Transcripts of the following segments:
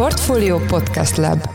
Portfolio Podcast Lab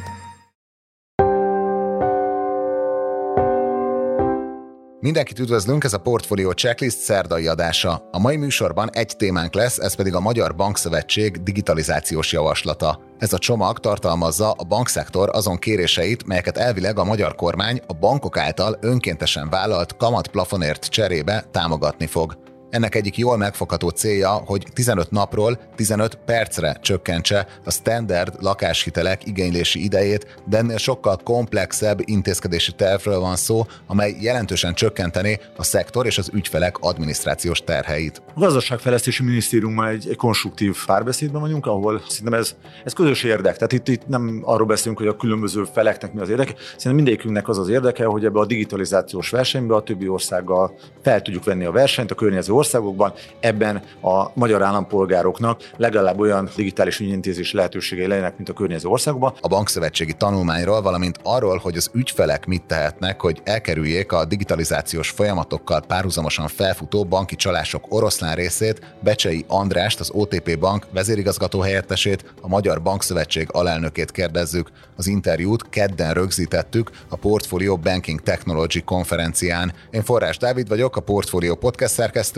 Mindenkit üdvözlünk, ez a Portfolio Checklist szerdai adása. A mai műsorban egy témánk lesz, ez pedig a Magyar Bankszövetség digitalizációs javaslata. Ez a csomag tartalmazza a bankszektor azon kéréseit, melyeket elvileg a magyar kormány a bankok által önkéntesen vállalt kamatplafonért cserébe támogatni fog. Ennek egyik jól megfogható célja, hogy 15 napról 15 percre csökkentse a standard lakáshitelek igénylési idejét, de ennél sokkal komplexebb intézkedési tervről van szó, amely jelentősen csökkenteni a szektor és az ügyfelek adminisztrációs terheit. A gazdaságfejlesztési minisztériummal egy, egy konstruktív párbeszédben vagyunk, ahol szerintem ez, ez közös érdek. Tehát itt, itt nem arról beszélünk, hogy a különböző feleknek mi az érdeke, szerintem mindegyikünknek az az érdeke, hogy ebbe a digitalizációs versenybe a többi országgal fel tudjuk venni a versenyt, a környező országokban, ebben a magyar állampolgároknak legalább olyan digitális ügyintézés lehetőségei legyenek, mint a környező országokban. A bankszövetségi tanulmányról, valamint arról, hogy az ügyfelek mit tehetnek, hogy elkerüljék a digitalizációs folyamatokkal párhuzamosan felfutó banki csalások oroszlán részét, Becsei Andrást, az OTP Bank vezérigazgató helyettesét, a Magyar Bankszövetség alelnökét kérdezzük. Az interjút kedden rögzítettük a Portfolio Banking Technology konferencián. Én Forrás Dávid vagyok, a Portfolio podcast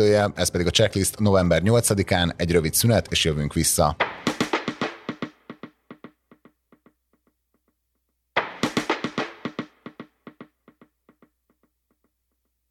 szerkesztője, ez pedig a checklist november 8-án, egy rövid szünet, és jövünk vissza.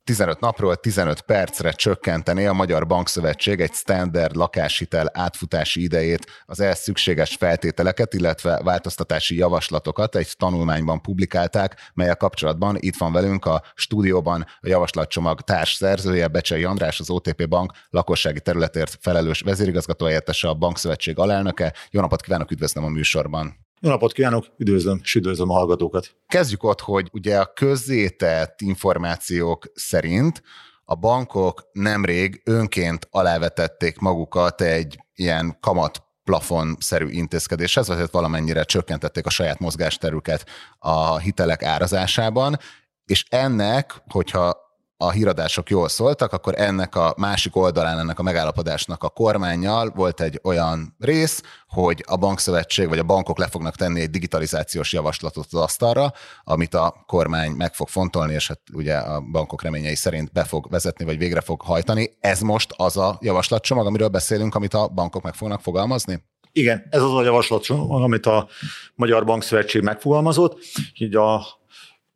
15 napról 15 percre csökkenteni a Magyar Bankszövetség egy standard lakáshitel átfutási idejét, az ehhez szükséges feltételeket, illetve változtatási javaslatokat egy tanulmányban publikálták, melyek kapcsolatban itt van velünk a stúdióban a javaslatcsomag társszerzője, Becsei András, az OTP Bank lakossági területért felelős vezérigazgató helyettese, a Bankszövetség alelnöke. Jó napot kívánok, üdvözlöm a műsorban! Jó napot kívánok, üdvözlöm, üdvözlöm a hallgatókat. Kezdjük ott, hogy ugye a közzétett információk szerint a bankok nemrég önként alávetették magukat egy ilyen kamat plafon-szerű intézkedéshez, vagy hát valamennyire csökkentették a saját mozgásterüket a hitelek árazásában, és ennek, hogyha a híradások jól szóltak, akkor ennek a másik oldalán, ennek a megállapodásnak a kormányjal volt egy olyan rész, hogy a bankszövetség vagy a bankok le fognak tenni egy digitalizációs javaslatot az asztalra, amit a kormány meg fog fontolni, és hát ugye a bankok reményei szerint be fog vezetni, vagy végre fog hajtani. Ez most az a javaslatcsomag, amiről beszélünk, amit a bankok meg fognak fogalmazni? Igen, ez az a javaslat, amit a Magyar Bankszövetség megfogalmazott. Így a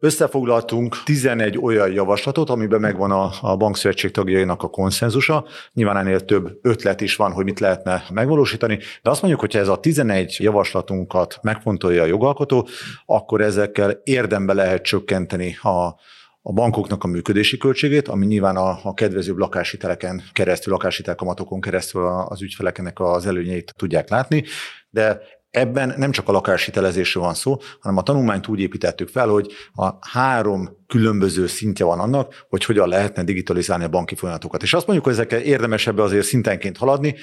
Összefoglaltunk 11 olyan javaslatot, amiben megvan a, a bankszövetség tagjainak a konszenzusa. Nyilván ennél több ötlet is van, hogy mit lehetne megvalósítani, de azt mondjuk, hogyha ez a 11 javaslatunkat megfontolja a jogalkotó, akkor ezekkel érdembe lehet csökkenteni a, a bankoknak a működési költségét, ami nyilván a, a kedvezőbb lakáshiteleken keresztül, lakáshitelkamatokon keresztül az ügyfeleknek az előnyeit tudják látni, de Ebben nem csak a lakáshitelezésről van szó, hanem a tanulmányt úgy építettük fel, hogy a három különböző szintje van annak, hogy hogyan lehetne digitalizálni a banki folyamatokat. És azt mondjuk, hogy ezekkel érdemes ebbe azért szintenként haladni,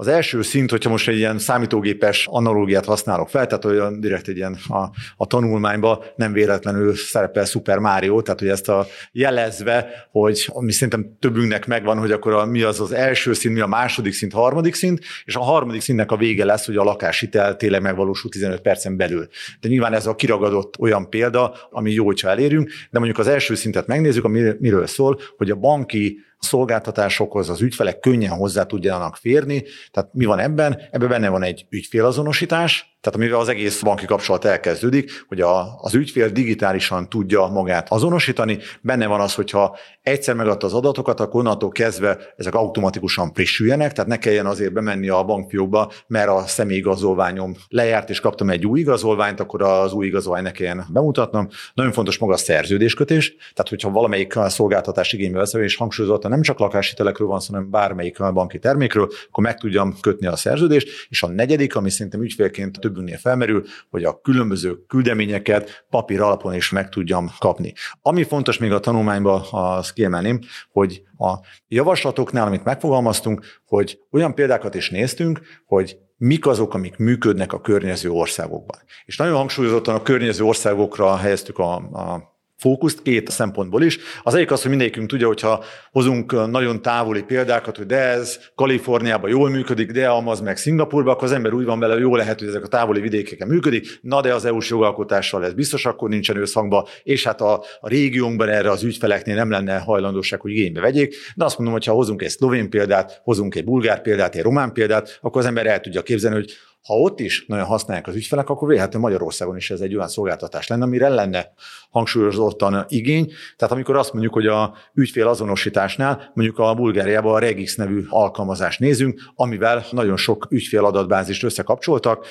az első szint, hogyha most egy ilyen számítógépes analógiát használok fel, tehát olyan direkt egy ilyen a, a tanulmányban nem véletlenül szerepel Super Mario, tehát hogy ezt a jelezve, hogy ami szerintem többünknek megvan, hogy akkor a, mi az az első szint, mi a második szint, harmadik szint, és a harmadik szintnek a vége lesz, hogy a lakáshitel tényleg megvalósul 15 percen belül. De nyilván ez a kiragadott olyan példa, ami jó, hogyha elérünk, de mondjuk az első szintet megnézzük, ami miről szól, hogy a banki szolgáltatásokhoz az ügyfelek könnyen hozzá tudjanak férni. Tehát mi van ebben? Ebben benne van egy ügyfélazonosítás, tehát amivel az egész banki kapcsolat elkezdődik, hogy a, az ügyfél digitálisan tudja magát azonosítani. Benne van az, hogyha egyszer megadta az adatokat, akkor onnantól kezdve ezek automatikusan frissüljenek, tehát ne kelljen azért bemenni a bankfiókba, mert a személyigazolványom lejárt, és kaptam egy új igazolványt, akkor az új igazolvány ne kelljen bemutatnom. Nagyon fontos maga a szerződéskötés, tehát hogyha valamelyik szolgáltatás igénybe veszem, és hangsúlyozottan nem csak lakáshitelekről van hanem bármelyik banki termékről, akkor meg tudjam kötni a szerződést. És a negyedik, ami szerintem ügyfélként többünknél felmerül, hogy a különböző küldeményeket papír alapon is meg tudjam kapni. Ami fontos még a tanulmányban, azt kiemelném, hogy a javaslatoknál, amit megfogalmaztunk, hogy olyan példákat is néztünk, hogy mik azok, amik működnek a környező országokban. És nagyon hangsúlyozottan a környező országokra helyeztük a, a fókuszt két szempontból is. Az egyik az, hogy mindegyikünk tudja, hogyha hozunk nagyon távoli példákat, hogy de ez Kaliforniában jól működik, de amaz meg Szingapurban, akkor az ember úgy van vele, hogy jó lehet, hogy ezek a távoli vidékeken működik, na de az EU-s jogalkotással ez biztos akkor nincsen összhangba, és hát a, a régiónkban erre az ügyfeleknél nem lenne hajlandóság, hogy igénybe vegyék. De azt mondom, hogy ha hozunk egy szlovén példát, hozunk egy bulgár példát, egy román példát, akkor az ember el tudja képzelni, hogy ha ott is nagyon használják az ügyfelek, akkor véletlenül Magyarországon is ez egy olyan szolgáltatás lenne, amire lenne hangsúlyozottan igény. Tehát amikor azt mondjuk, hogy a ügyfél azonosításnál mondjuk a Bulgáriában a Regix nevű alkalmazást nézünk, amivel nagyon sok ügyfél adatbázist összekapcsoltak,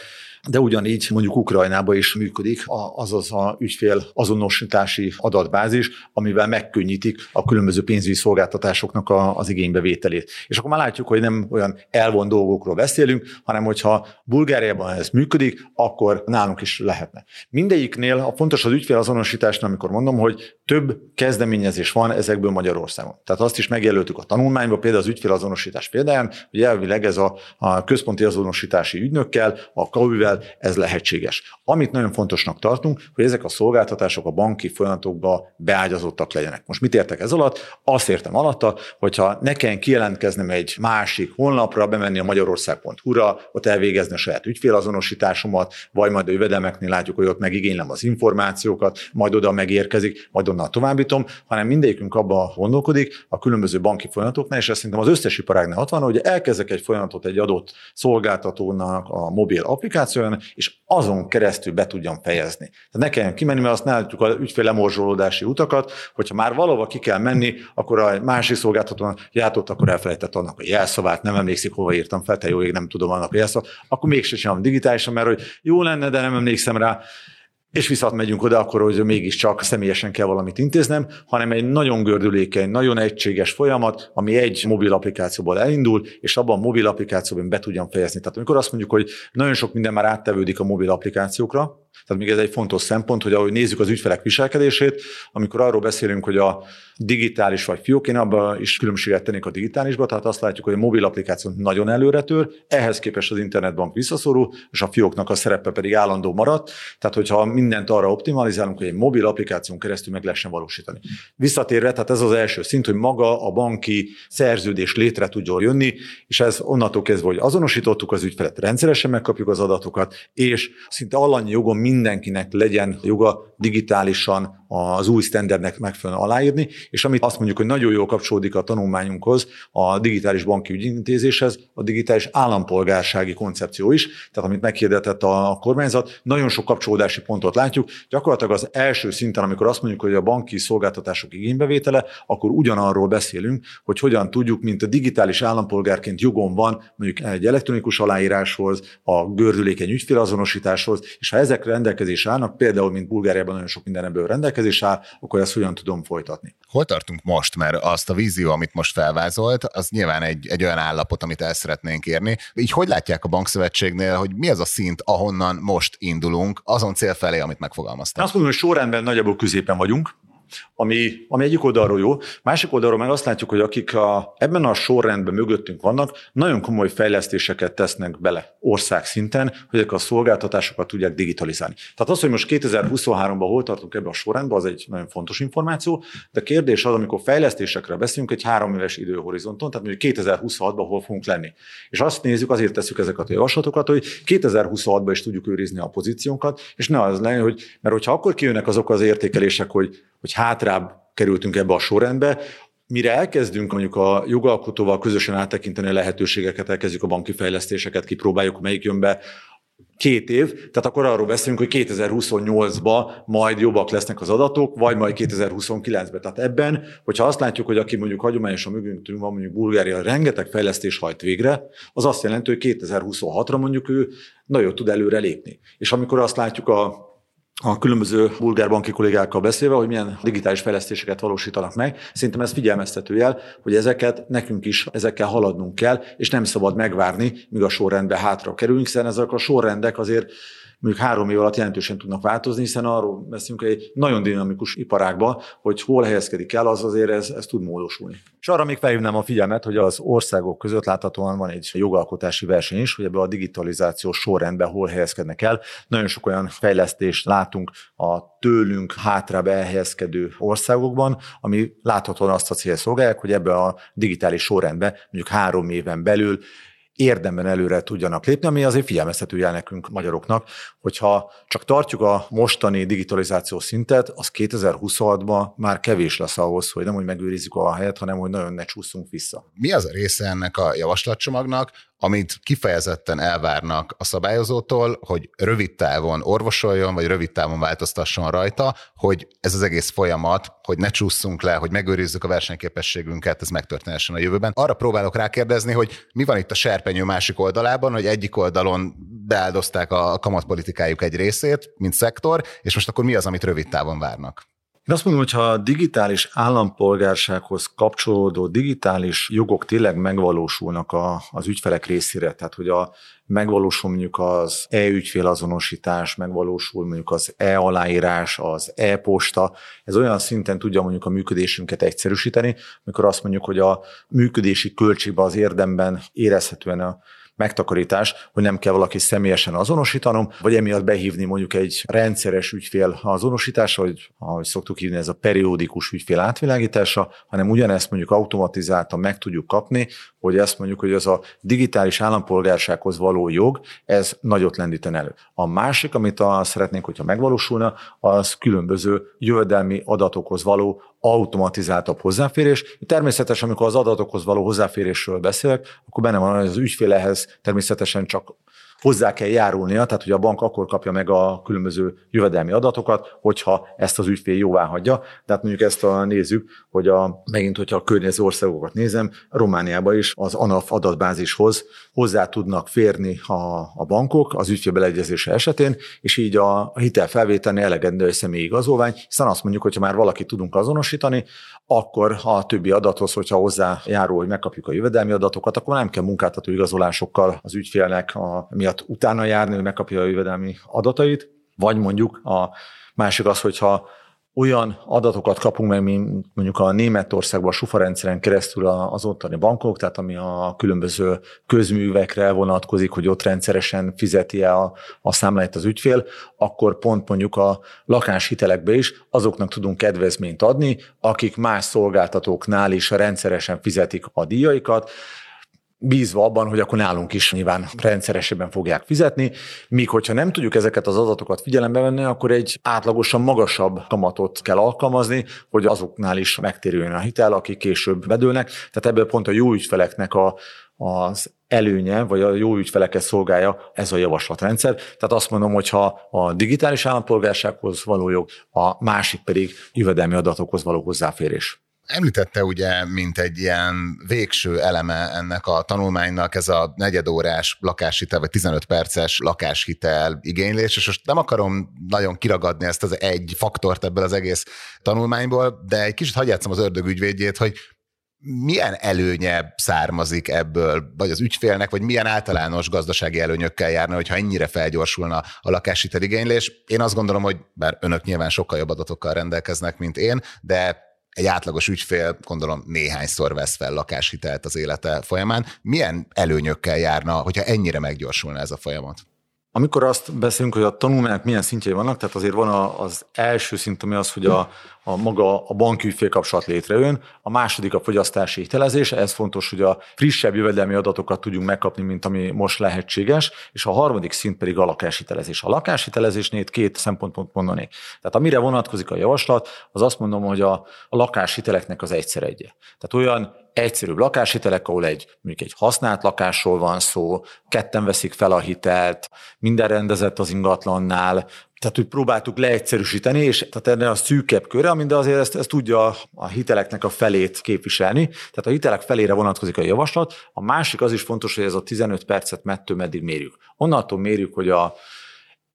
de ugyanígy mondjuk Ukrajnában is működik az az a ügyfél azonosítási adatbázis, amivel megkönnyítik a különböző pénzügyi szolgáltatásoknak az igénybevételét. És akkor már látjuk, hogy nem olyan elvon dolgokról beszélünk, hanem hogyha Bulgáriában ez működik, akkor nálunk is lehetne. Mindegyiknél a fontos az ügyfél azonosításnál, amikor mondom, hogy több kezdeményezés van ezekből Magyarországon. Tehát azt is megjelöltük a tanulmányban, például az ügyfélazonosítás példáján, hogy elvileg ez a, a központi azonosítási ügynökkel, a KAU-vel amivel ez lehetséges. Amit nagyon fontosnak tartunk, hogy ezek a szolgáltatások a banki folyamatokba beágyazottak legyenek. Most mit értek ez alatt? Azt értem alatta, hogyha nekem kijelentkeznem egy másik honlapra, bemenni a magyarország.hu-ra, ott elvégezni a saját ügyfélazonosításomat, vagy majd a jövedelmeknél látjuk, hogy ott megigénylem az információkat, majd oda megérkezik, majd onnan továbbítom, hanem mindegyikünk abban gondolkodik a különböző banki folyamatoknál, és ezt szerintem az összes iparágnál ott van, hogy elkezdek egy folyamatot egy adott szolgáltatónak a mobil applikáció, kapcsoljon, és azon keresztül be tudjam fejezni. Tehát ne kelljen kimenni, mert azt látjuk a ügyfél lemorzsolódási utakat, hogyha már valahova ki kell menni, akkor a másik szolgáltatónak játott, akkor elfelejtett annak a jelszavát, nem emlékszik, hova írtam fel, te jó ég nem tudom annak a jelszavát, akkor mégse csinálom digitálisan, mert hogy jó lenne, de nem emlékszem rá és visszatmegyünk oda, akkor, hogy mégiscsak személyesen kell valamit intéznem, hanem egy nagyon gördülékeny, nagyon egységes folyamat, ami egy mobil applikációból elindul, és abban a mobil applikációban be tudjam fejezni. Tehát amikor azt mondjuk, hogy nagyon sok minden már áttevődik a mobil applikációkra, tehát még ez egy fontos szempont, hogy ahogy nézzük az ügyfelek viselkedését, amikor arról beszélünk, hogy a digitális vagy fiók, én abban is különbséget tennék a digitálisba, tehát azt látjuk, hogy a mobil applikáció nagyon előre tör, ehhez képest az internetbank visszaszorul, és a fióknak a szerepe pedig állandó maradt. Tehát, hogyha mindent arra optimalizálunk, hogy egy mobil applikáción keresztül meg lehessen valósítani. Visszatérve, tehát ez az első szint, hogy maga a banki szerződés létre tudjon jönni, és ez onnantól kezdve, hogy azonosítottuk az ügyfelet, rendszeresen megkapjuk az adatokat, és szinte alannyi jogon mindenkinek legyen joga digitálisan az új standardnek megfelelően aláírni, és amit azt mondjuk, hogy nagyon jól kapcsolódik a tanulmányunkhoz, a digitális banki ügyintézéshez, a digitális állampolgársági koncepció is, tehát amit meghirdetett a kormányzat, nagyon sok kapcsolódási pontot látjuk. Gyakorlatilag az első szinten, amikor azt mondjuk, hogy a banki szolgáltatások igénybevétele, akkor ugyanarról beszélünk, hogy hogyan tudjuk, mint a digitális állampolgárként jogom van mondjuk egy elektronikus aláíráshoz, a gördülékeny ügyfélazonosításhoz, és ha ezek rendelkezés állnak, például, mint Bulgáriában nagyon sok minden ebből rendelkezés áll, akkor ezt hogyan tudom folytatni. Hol tartunk most? Mert azt a vízió, amit most felvázolt, az nyilván egy, egy olyan állapot, amit el szeretnénk érni. Így hogy látják a bankszövetségnél, hogy mi az a szint, ahonnan most indulunk, azon cél felé, amit megfogalmaztak? Azt mondom, hogy sorrendben nagyjából középen vagyunk ami, ami egyik oldalról jó. Másik oldalról meg azt látjuk, hogy akik a, ebben a sorrendben mögöttünk vannak, nagyon komoly fejlesztéseket tesznek bele ország szinten, hogy ezek a szolgáltatásokat tudják digitalizálni. Tehát az, hogy most 2023-ban hol tartunk ebben a sorrendben, az egy nagyon fontos információ, de kérdés az, amikor fejlesztésekre beszélünk egy három éves időhorizonton, tehát mondjuk 2026-ban hol fogunk lenni. És azt nézzük, azért tesszük ezeket a javaslatokat, hogy 2026-ban is tudjuk őrizni a pozíciónkat, és ne az legyen, hogy, mert hogyha akkor kijönnek azok az értékelések, hogy, hogy hátrább kerültünk ebbe a sorrendbe, mire elkezdünk mondjuk a jogalkotóval közösen áttekinteni a lehetőségeket, elkezdjük a banki fejlesztéseket, kipróbáljuk, melyik jön be, két év, tehát akkor arról beszélünk, hogy 2028-ban majd jobbak lesznek az adatok, vagy majd 2029-ben. Tehát ebben, hogyha azt látjuk, hogy aki mondjuk hagyományosan mögöttünk van, mondjuk Bulgária rengeteg fejlesztés hajt végre, az azt jelenti, hogy 2026-ra mondjuk ő nagyon tud előre lépni. És amikor azt látjuk a a különböző bulgár banki kollégákkal beszélve, hogy milyen digitális fejlesztéseket valósítanak meg. Szerintem ez figyelmeztető jel, hogy ezeket nekünk is ezekkel haladnunk kell, és nem szabad megvárni, míg a sorrendbe hátra kerülünk, hiszen ezek a sorrendek azért mondjuk három év alatt jelentősen tudnak változni, hiszen arról beszélünk egy nagyon dinamikus iparágban, hogy hol helyezkedik el, az azért ez, ez tud módosulni. És arra még felhívnám a figyelmet, hogy az országok között láthatóan van egy jogalkotási verseny is, hogy ebbe a digitalizációs sorrendben hol helyezkednek el. Nagyon sok olyan fejlesztést látunk a tőlünk hátrább elhelyezkedő országokban, ami láthatóan azt a cél szolgálják, hogy ebbe a digitális sorrendbe mondjuk három éven belül érdemben előre tudjanak lépni, ami azért figyelmeztető jel nekünk magyaroknak, hogyha csak tartjuk a mostani digitalizáció szintet, az 2026-ban már kevés lesz ahhoz, hogy nem hogy megőrizzük a helyet, hanem hogy nagyon ne csúszunk vissza. Mi az a része ennek a javaslatcsomagnak, amit kifejezetten elvárnak a szabályozótól, hogy rövid távon orvosoljon, vagy rövid távon változtasson rajta, hogy ez az egész folyamat, hogy ne csúszunk le, hogy megőrizzük a versenyképességünket, ez megtörténhessen a jövőben. Arra próbálok rákérdezni, hogy mi van itt a serpenyő másik oldalában, hogy egyik oldalon beáldozták a kamatpolitikájuk egy részét, mint szektor, és most akkor mi az, amit rövid távon várnak? Én azt mondom, hogy ha a digitális állampolgársághoz kapcsolódó digitális jogok tényleg megvalósulnak a, az ügyfelek részére, tehát hogy a, megvalósul mondjuk az e-ügyfélazonosítás, megvalósul mondjuk az e-aláírás, az e-posta, ez olyan szinten tudja mondjuk a működésünket egyszerűsíteni, amikor azt mondjuk, hogy a működési költségben az érdemben érezhetően a megtakarítás, hogy nem kell valaki személyesen azonosítanom, vagy emiatt behívni mondjuk egy rendszeres ügyfél azonosítása, hogy ahogy szoktuk hívni, ez a periódikus ügyfél átvilágítása, hanem ugyanezt mondjuk automatizáltan meg tudjuk kapni, hogy ezt mondjuk, hogy ez a digitális állampolgársághoz való jog, ez nagyot lendíten elő. A másik, amit a, szeretnénk, hogyha megvalósulna, az különböző jövedelmi adatokhoz való automatizáltabb hozzáférés. Természetesen, amikor az adatokhoz való hozzáférésről beszélek, akkor benne van, hogy az ügyfélehez természetesen csak hozzá kell járulnia, tehát hogy a bank akkor kapja meg a különböző jövedelmi adatokat, hogyha ezt az ügyfél jóvá hagyja. Tehát mondjuk ezt a nézzük, hogy a, megint, hogyha a környező országokat nézem, Romániában is az ANAF adatbázishoz hozzá tudnak férni a, a bankok az ügyfél esetén, és így a, hitelfelvételnél elegendő egy személyi igazolvány, hiszen azt mondjuk, hogyha már valaki tudunk azonosítani, akkor a többi adathoz, hogyha hozzájárul, hogy megkapjuk a jövedelmi adatokat, akkor nem kell munkáltató igazolásokkal az ügyfélnek a, miatt utána járni, hogy megkapja a jövedelmi adatait, vagy mondjuk a másik az, hogyha olyan adatokat kapunk meg, mint mondjuk a Németországban a SUFA rendszeren keresztül az ottani bankok, tehát ami a különböző közművekre vonatkozik, hogy ott rendszeresen fizeti -e a, a számláit az ügyfél, akkor pont mondjuk a lakáshitelekbe is azoknak tudunk kedvezményt adni, akik más szolgáltatóknál is rendszeresen fizetik a díjaikat, bízva abban, hogy akkor nálunk is nyilván rendszeresebben fogják fizetni, míg hogyha nem tudjuk ezeket az adatokat figyelembe venni, akkor egy átlagosan magasabb kamatot kell alkalmazni, hogy azoknál is megtérüljön a hitel, akik később bedőlnek. Tehát ebből pont a jó ügyfeleknek a, az előnye, vagy a jó ügyfeleket szolgálja ez a javaslatrendszer. Tehát azt mondom, hogy ha a digitális állampolgársághoz való jog, a másik pedig jövedelmi adatokhoz való hozzáférés. Említette ugye, mint egy ilyen végső eleme ennek a tanulmánynak ez a negyedórás lakáshitel, vagy 15 perces lakáshitel igénylés, és most nem akarom nagyon kiragadni ezt az egy faktort ebből az egész tanulmányból, de egy kicsit hagyjátszom az ördög ügyvédjét, hogy milyen előnye származik ebből, vagy az ügyfélnek, vagy milyen általános gazdasági előnyökkel járna, hogyha ennyire felgyorsulna a lakáshitel igénylés. Én azt gondolom, hogy bár önök nyilván sokkal jobb adatokkal rendelkeznek, mint én, de egy átlagos ügyfél gondolom néhányszor vesz fel lakáshitelt az élete folyamán. Milyen előnyökkel járna, hogyha ennyire meggyorsulna ez a folyamat? Amikor azt beszélünk, hogy a tanulmányok milyen szintjei vannak, tehát azért van az első szint, ami az, hogy a, a maga a banki ügyfélkapcsolat létrejön, a második a fogyasztási hitelezés, ez fontos, hogy a frissebb jövedelmi adatokat tudjunk megkapni, mint ami most lehetséges, és a harmadik szint pedig a lakáshitelezés. A lakáshitelezésnél két szempontot mondanék. Tehát amire vonatkozik a javaslat, az azt mondom, hogy a, a lakáshiteleknek az egyszer egye. Tehát olyan egyszerűbb lakáshitelek, ahol egy, mondjuk egy használt lakásról van szó, ketten veszik fel a hitelt, minden rendezett az ingatlannál, tehát úgy próbáltuk leegyszerűsíteni, és tehát ennek a szűkebb köre, de azért ezt, ezt tudja a hiteleknek a felét képviselni. Tehát a hitelek felére vonatkozik a javaslat. A másik az is fontos, hogy ez a 15 percet mettő meddig mérjük. Onnantól mérjük, hogy a,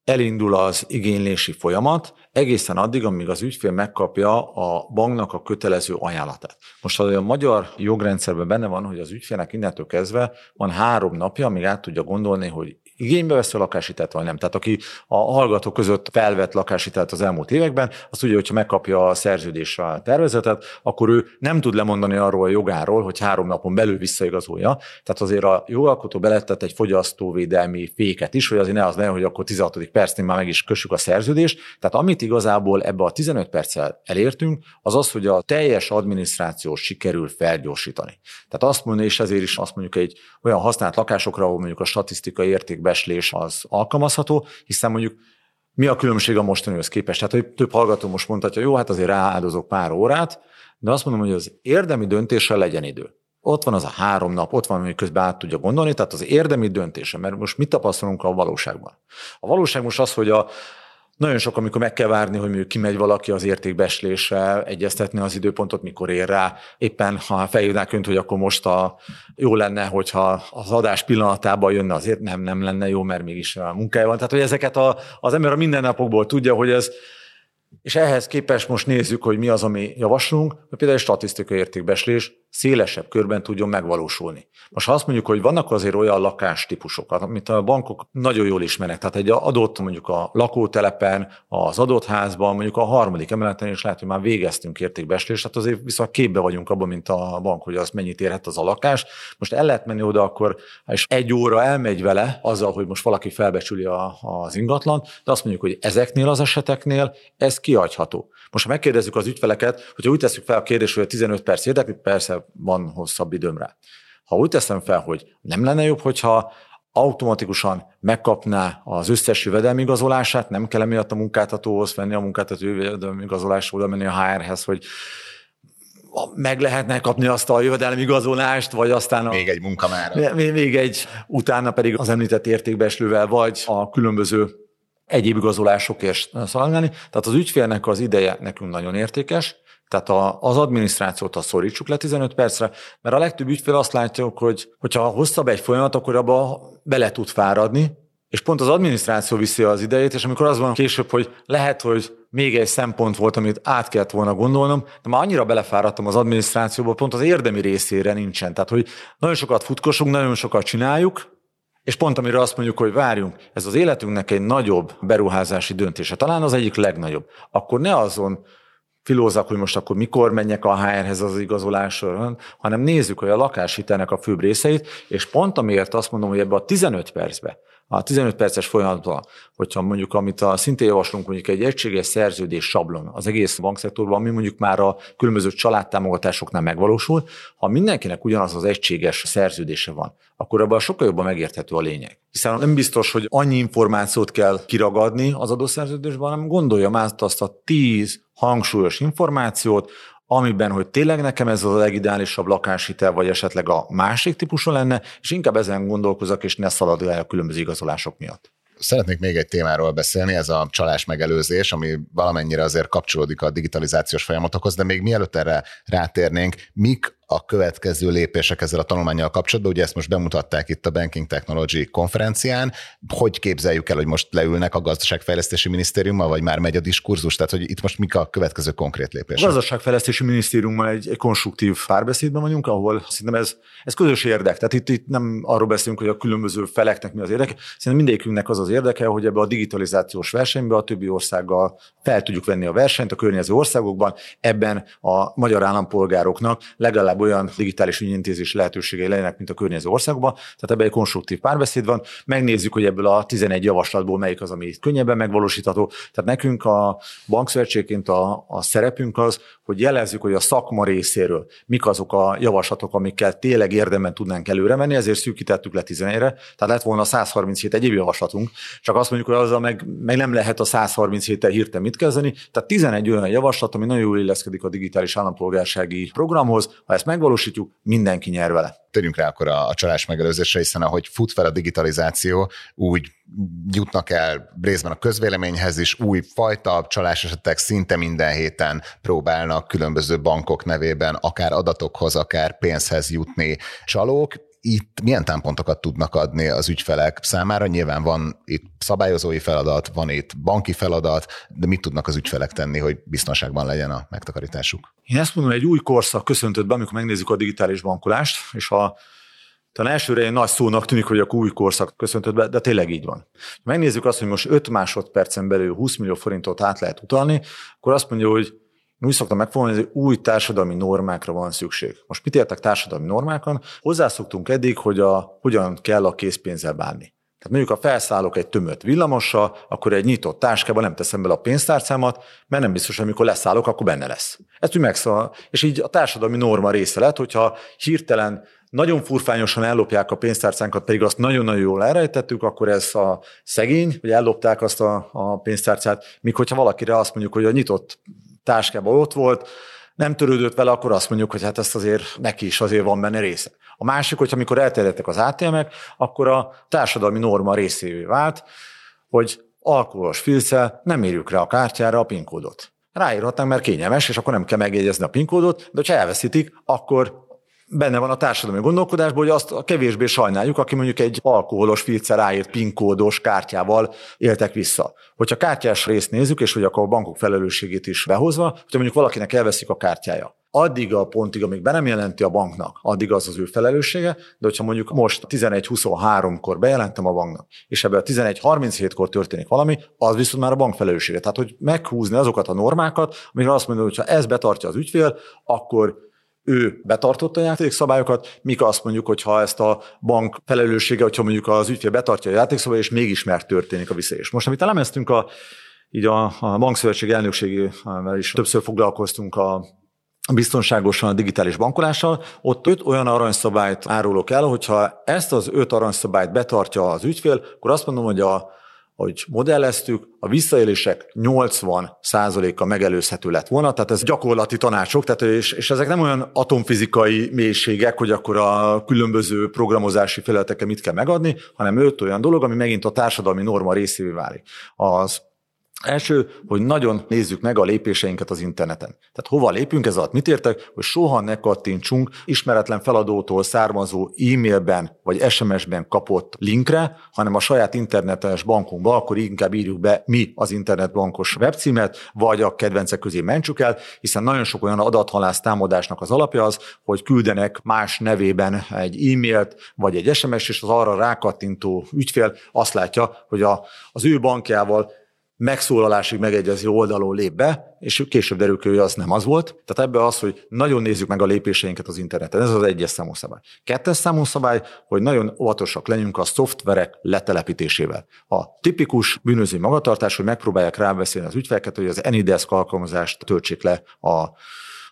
elindul az igénylési folyamat, egészen addig, amíg az ügyfél megkapja a banknak a kötelező ajánlatát. Most a magyar jogrendszerben benne van, hogy az ügyfélnek innentől kezdve van három napja, amíg át tudja gondolni, hogy igénybe veszi a lakáshitelt, vagy nem. Tehát aki a hallgató között felvett lakáshitelt az elmúlt években, azt ugye, hogyha megkapja a szerződésre a tervezetet, akkor ő nem tud lemondani arról a jogáról, hogy három napon belül visszaigazolja. Tehát azért a jogalkotó beletett egy fogyasztóvédelmi féket is, hogy azért ne az legyen, hogy akkor 16. percnél már meg is kössük a szerződést. Tehát amit igazából ebbe a 15 perccel elértünk, az az, hogy a teljes adminisztráció sikerül felgyorsítani. Tehát azt mondja, és ezért is azt mondjuk egy olyan használt lakásokra, ahol mondjuk a statisztikai értékbeslés az alkalmazható, hiszen mondjuk mi a különbség a mostanihoz képest? Tehát, hogy több hallgató most mondhatja, jó, hát azért rááldozok pár órát, de azt mondom, hogy az érdemi döntéssel legyen idő. Ott van az a három nap, ott van, hogy közben át tudja gondolni, tehát az érdemi döntése, mert most mit tapasztalunk a valóságban? A valóság most az, hogy a, nagyon sok, amikor meg kell várni, hogy mondjuk kimegy valaki az értékbeslésre, egyeztetni az időpontot, mikor ér rá. Éppen, ha feljönnek önt, hogy akkor most a, jó lenne, hogyha az adás pillanatában jönne, azért nem, nem lenne jó, mert mégis a munkája van. Tehát, hogy ezeket a, az ember a mindennapokból tudja, hogy ez, és ehhez képest most nézzük, hogy mi az, ami javaslunk, például egy statisztikai értékbeslés szélesebb körben tudjon megvalósulni. Most ha azt mondjuk, hogy vannak azért olyan lakástípusok, amit a bankok nagyon jól ismernek, tehát egy adott mondjuk a lakótelepen, az adott házban, mondjuk a harmadik emeleten is lehet, hogy már végeztünk értékbeslést, tehát azért viszont képbe vagyunk abban, mint a bank, hogy az mennyit érhet az a lakás. Most el lehet menni oda, akkor és egy óra elmegy vele azzal, hogy most valaki felbecsüli a, az ingatlan, de azt mondjuk, hogy ezeknél az eseteknél ez kiadható. Most ha megkérdezzük az ügyfeleket, hogyha úgy tesszük fel a kérdést, hogy a 15 perc érdekli, persze van hosszabb időm rá. Ha úgy teszem fel, hogy nem lenne jobb, hogyha automatikusan megkapná az összes jövedelmi igazolását, nem kell emiatt a munkáltatóhoz venni a munkáltató jövedelmi igazolásra, oda menni a HR-hez, hogy meg lehetne kapni azt a jövedelmi igazolást, vagy aztán a, még egy munkamára. Még, még egy, utána pedig az említett értékbeslővel, vagy a különböző egyéb igazolásokért szolgálni. Tehát az ügyfélnek az ideje nekünk nagyon értékes, tehát a, az adminisztrációt azt szorítsuk le 15 percre, mert a legtöbb ügyfél azt látja, hogy hogyha hosszabb egy folyamat, akkor abba bele tud fáradni, és pont az adminisztráció viszi az idejét, és amikor az van később, hogy lehet, hogy még egy szempont volt, amit át kellett volna gondolnom, de már annyira belefáradtam az adminisztrációba, pont az érdemi részére nincsen. Tehát, hogy nagyon sokat futkosunk, nagyon sokat csináljuk, és pont amire azt mondjuk, hogy várjunk, ez az életünknek egy nagyobb beruházási döntése, talán az egyik legnagyobb, akkor ne azon filózak, hogy most akkor mikor menjek a HR-hez az igazolásra, hanem nézzük, hogy a lakáshitelnek a főbb részeit, és pont amiért azt mondom, hogy ebbe a 15 percbe, a 15 perces folyamatban, hogyha mondjuk, amit a szintén javaslunk, mondjuk egy egységes szerződés sablon az egész bankszektorban, ami mondjuk már a különböző családtámogatásoknál megvalósul, ha mindenkinek ugyanaz az egységes szerződése van, akkor abban sokkal jobban megérthető a lényeg. Hiszen nem biztos, hogy annyi információt kell kiragadni az adószerződésben, hanem gondolja már azt a 10 hangsúlyos információt, amiben, hogy tényleg nekem ez a legideálisabb lakáshitel, vagy esetleg a másik típusú lenne, és inkább ezen gondolkozok, és ne szalad el a különböző igazolások miatt. Szeretnék még egy témáról beszélni, ez a csalás megelőzés, ami valamennyire azért kapcsolódik a digitalizációs folyamatokhoz, de még mielőtt erre rátérnénk, mik a következő lépések ezzel a tanulmányjal kapcsolatban. Ugye ezt most bemutatták itt a Banking Technology konferencián. Hogy képzeljük el, hogy most leülnek a gazdaságfejlesztési minisztériummal, vagy már megy a diskurzus? Tehát, hogy itt most mik a következő konkrét lépések? A gazdaságfejlesztési minisztériummal egy, egy konstruktív párbeszédben vagyunk, ahol szerintem ez, ez közös érdek. Tehát itt, itt nem arról beszélünk, hogy a különböző feleknek mi az érdeke, szerintem mindegyikünknek az az érdeke, hogy ebbe a digitalizációs versenybe a többi országgal fel tudjuk venni a versenyt a környező országokban. Ebben a magyar állampolgároknak legalább legalább olyan digitális ügyintézés lehetőségei legyenek, mint a környező országokban. Tehát ebben egy konstruktív párbeszéd van. Megnézzük, hogy ebből a 11 javaslatból melyik az, ami könnyebben megvalósítható. Tehát nekünk a bankszövetségként a, a szerepünk az, hogy jelezzük, hogy a szakma részéről mik azok a javaslatok, amikkel tényleg érdemben tudnánk előre menni, ezért szűkítettük le 11-re. Tehát lett volna 137 egyéb javaslatunk, csak azt mondjuk, hogy azzal meg, meg nem lehet a 137-tel hirtelen mit kezdeni. Tehát 11 olyan javaslat, ami nagyon jól illeszkedik a digitális állampolgársági programhoz. Ha ezt ezt megvalósítjuk, mindenki nyer vele. Térjünk rá akkor a, a csalás megelőzésre, hiszen ahogy fut fel a digitalizáció, úgy jutnak el részben a közvéleményhez is, új fajta csalás esetek szinte minden héten próbálnak különböző bankok nevében akár adatokhoz, akár pénzhez jutni csalók itt milyen támpontokat tudnak adni az ügyfelek számára? Nyilván van itt szabályozói feladat, van itt banki feladat, de mit tudnak az ügyfelek tenni, hogy biztonságban legyen a megtakarításuk? Én ezt mondom, egy új korszak köszöntött be, amikor megnézzük a digitális bankolást, és a talán elsőre egy nagy szónak tűnik, hogy a új korszak köszöntött be, de tényleg így van. Megnézzük azt, hogy most 5 másodpercen belül 20 millió forintot át lehet utalni, akkor azt mondja, hogy úgy szoktam megfogalmazni, hogy új társadalmi normákra van szükség. Most mit értek társadalmi normákon? Hozzászoktunk eddig, hogy a, hogyan kell a készpénzzel bánni. Tehát mondjuk, ha felszállok egy tömött villamossal, akkor egy nyitott táskába nem teszem bele a pénztárcámat, mert nem biztos, hogy amikor leszállok, akkor benne lesz. Ezt úgy megszól. És így a társadalmi norma része lett, hogyha hirtelen nagyon furfányosan ellopják a pénztárcánkat, pedig azt nagyon-nagyon jól elrejtettük, akkor ez a szegény, hogy ellopták azt a, a pénztárcát, míg hogyha valakire azt mondjuk, hogy a nyitott táskában ott volt, nem törődött vele, akkor azt mondjuk, hogy hát ezt azért neki is azért van benne része. A másik, hogy amikor elterjedtek az ATM-ek, akkor a társadalmi norma részévé vált, hogy alkoholos filccel nem írjuk rá a kártyára a PIN kódot. Ráírhatnánk, mert kényelmes, és akkor nem kell megjegyezni a PIN kódot, de ha elveszítik, akkor benne van a társadalmi gondolkodásban, hogy azt kevésbé sajnáljuk, aki mondjuk egy alkoholos filccel ráírt PIN kódos kártyával éltek vissza. Hogyha kártyás részt nézzük, és hogy akkor a bankok felelősségét is behozva, hogyha mondjuk valakinek elveszik a kártyája, addig a pontig, amíg be nem jelenti a banknak, addig az az ő felelőssége, de hogyha mondjuk most 11-23-kor bejelentem a banknak, és ebből 11-37-kor történik valami, az viszont már a bank felelőssége. Tehát, hogy meghúzni azokat a normákat, amikor azt mondod, hogy ha ez betartja az ügyfél, akkor ő betartotta a játékszabályokat, mik azt mondjuk, hogy ha ezt a bank felelőssége, hogyha mondjuk az ügyfél betartja a játékszabályokat, és mégis mert történik a visszaélés. Most, amit elemeztünk a így a, a bankszövetség elnökségével is többször foglalkoztunk a biztonságosan a digitális bankolással, ott öt olyan aranyszabályt árulok el, hogyha ezt az öt aranyszabályt betartja az ügyfél, akkor azt mondom, hogy a hogy modelleztük, a visszaélések 80%-a megelőzhető lett volna, tehát ez gyakorlati tanácsok, tehát és, és ezek nem olyan atomfizikai mélységek, hogy akkor a különböző programozási felületeken mit kell megadni, hanem öt olyan dolog, ami megint a társadalmi norma részévé válik. Az Első, hogy nagyon nézzük meg a lépéseinket az interneten. Tehát hova lépünk ez alatt? Mit értek? Hogy soha ne kattintsunk ismeretlen feladótól származó e-mailben vagy SMS-ben kapott linkre, hanem a saját internetes bankunkba, akkor inkább írjuk be mi az internetbankos webcímet, vagy a kedvencek közé mentsük el, hiszen nagyon sok olyan adathalász támadásnak az alapja az, hogy küldenek más nevében egy e-mailt, vagy egy SMS, és az arra rákattintó ügyfél azt látja, hogy a, az ő bankjával megszólalásig megegyező oldalon lép be, és később derül ki, hogy az nem az volt. Tehát ebbe az, hogy nagyon nézzük meg a lépéseinket az interneten. Ez az egyes számú szabály. Kettes számú szabály, hogy nagyon óvatosak legyünk a szoftverek letelepítésével. A tipikus bűnözői magatartás, hogy megpróbálják rábeszélni az ügyfeleket, hogy az Anydesk alkalmazást töltsék le a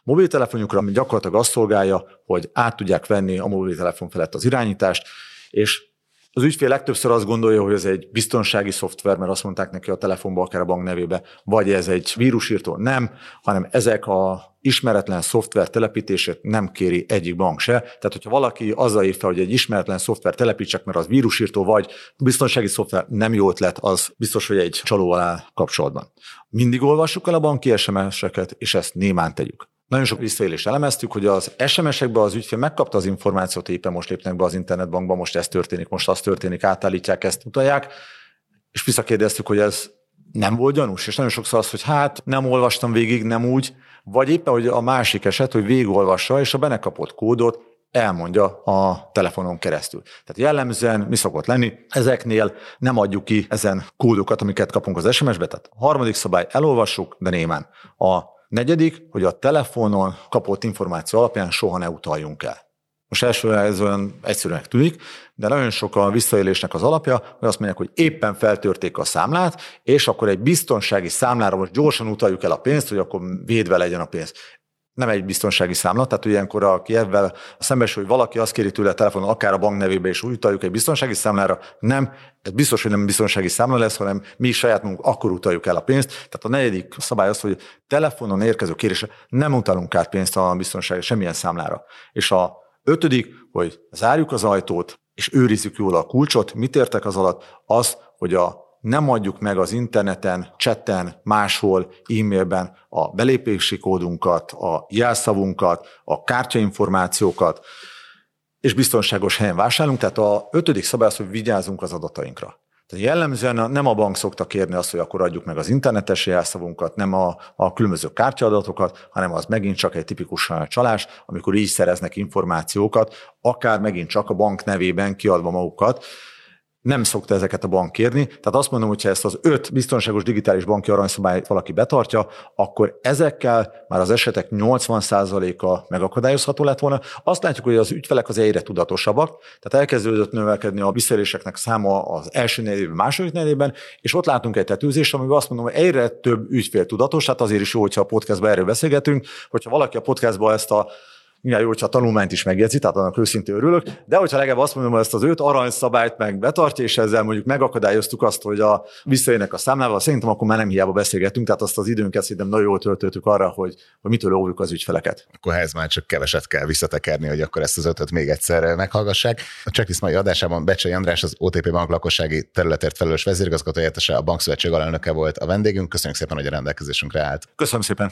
mobiltelefonjukra, ami gyakorlatilag azt szolgálja, hogy át tudják venni a mobiltelefon felett az irányítást, és az ügyfél legtöbbször azt gondolja, hogy ez egy biztonsági szoftver, mert azt mondták neki a telefonba, akár a bank nevébe, vagy ez egy vírusírtó. Nem, hanem ezek a ismeretlen szoftver telepítését nem kéri egyik bank se. Tehát, hogyha valaki azzal írta, hogy egy ismeretlen szoftver telepítsek, mert az vírusírtó vagy biztonsági szoftver nem jó ötlet, az biztos, hogy egy csaló alá kapcsolatban. Mindig olvassuk el a banki SMS-eket, és ezt némán tegyük. Nagyon sok visszaélést elemeztük, hogy az SMS-ekben az ügyfél megkapta az információt, éppen most lépnek be az internetbankba, most ez történik, most az történik, átállítják, ezt utalják, és visszakérdeztük, hogy ez nem volt gyanús, és nagyon sokszor az, hogy hát nem olvastam végig, nem úgy, vagy éppen, hogy a másik eset, hogy végigolvassa, és a benekapott kódot elmondja a telefonon keresztül. Tehát jellemzően mi szokott lenni? Ezeknél nem adjuk ki ezen kódokat, amiket kapunk az SMS-be. Tehát a harmadik szabály elolvassuk, de némán. A Negyedik, hogy a telefonon kapott információ alapján soha ne utaljunk el. Most elsőre ez olyan egyszerűnek tűnik, de nagyon sok a visszaélésnek az alapja, hogy azt mondják, hogy éppen feltörték a számlát, és akkor egy biztonsági számlára most gyorsan utaljuk el a pénzt, hogy akkor védve legyen a pénz nem egy biztonsági számla, tehát ilyenkor a Kievvel szembesül, hogy valaki azt kéri tőle a telefonon, akár a bank nevébe, és úgy utaljuk egy biztonsági számlára, nem, ez biztos, hogy nem biztonsági számla lesz, hanem mi saját magunk akkor utaljuk el a pénzt. Tehát a negyedik szabály az, hogy telefonon érkező kérésre nem utalunk át pénzt a biztonsági semmilyen számlára. És a ötödik, hogy zárjuk az ajtót, és őrizzük jól a kulcsot. Mit értek az alatt? Az, hogy a nem adjuk meg az interneten, chatten, máshol, e-mailben a belépési kódunkat, a jelszavunkat, a kártyainformációkat, és biztonságos helyen vásárolunk. Tehát a ötödik szabály az, hogy vigyázzunk az adatainkra. Tehát jellemzően nem a bank szokta kérni azt, hogy akkor adjuk meg az internetes jelszavunkat, nem a, a különböző kártyaadatokat, hanem az megint csak egy tipikus csalás, amikor így szereznek információkat, akár megint csak a bank nevében kiadva magukat, nem szokta ezeket a bank kérni. Tehát azt mondom, hogy ha ezt az öt biztonságos digitális banki aranyszabályt valaki betartja, akkor ezekkel már az esetek 80%-a megakadályozható lett volna. Azt látjuk, hogy az ügyfelek az egyre tudatosabbak, tehát elkezdődött növelkedni a visszaéléseknek száma az első negyedében, második negyedében, és ott látunk egy tetőzést, amiben azt mondom, hogy egyre több ügyfél tudatos, hát azért is jó, hogyha a podcastban erről beszélgetünk, hogyha valaki a podcastban ezt a milyen jó, hogyha a tanulmányt is megjegyzi, tehát annak őszintén örülök, de hogyha legalább azt mondom, hogy ezt az öt aranyszabályt meg betartja, és ezzel mondjuk megakadályoztuk azt, hogy a visszajönnek a számlával, szerintem akkor már nem hiába beszélgetünk, tehát azt az időnket szerintem nagyon jól töltöttük arra, hogy, hogy mitől óvjuk az ügyfeleket. Akkor ehhez már csak keveset kell visszatekerni, hogy akkor ezt az ötöt még egyszer meghallgassák. A checklist mai adásában Becsei András, az OTP Bank lakossági területért felelős vezérigazgató a Bankszövetség alelnöke volt a vendégünk. Köszönjük szépen, hogy a rendelkezésünkre állt. Köszönöm szépen.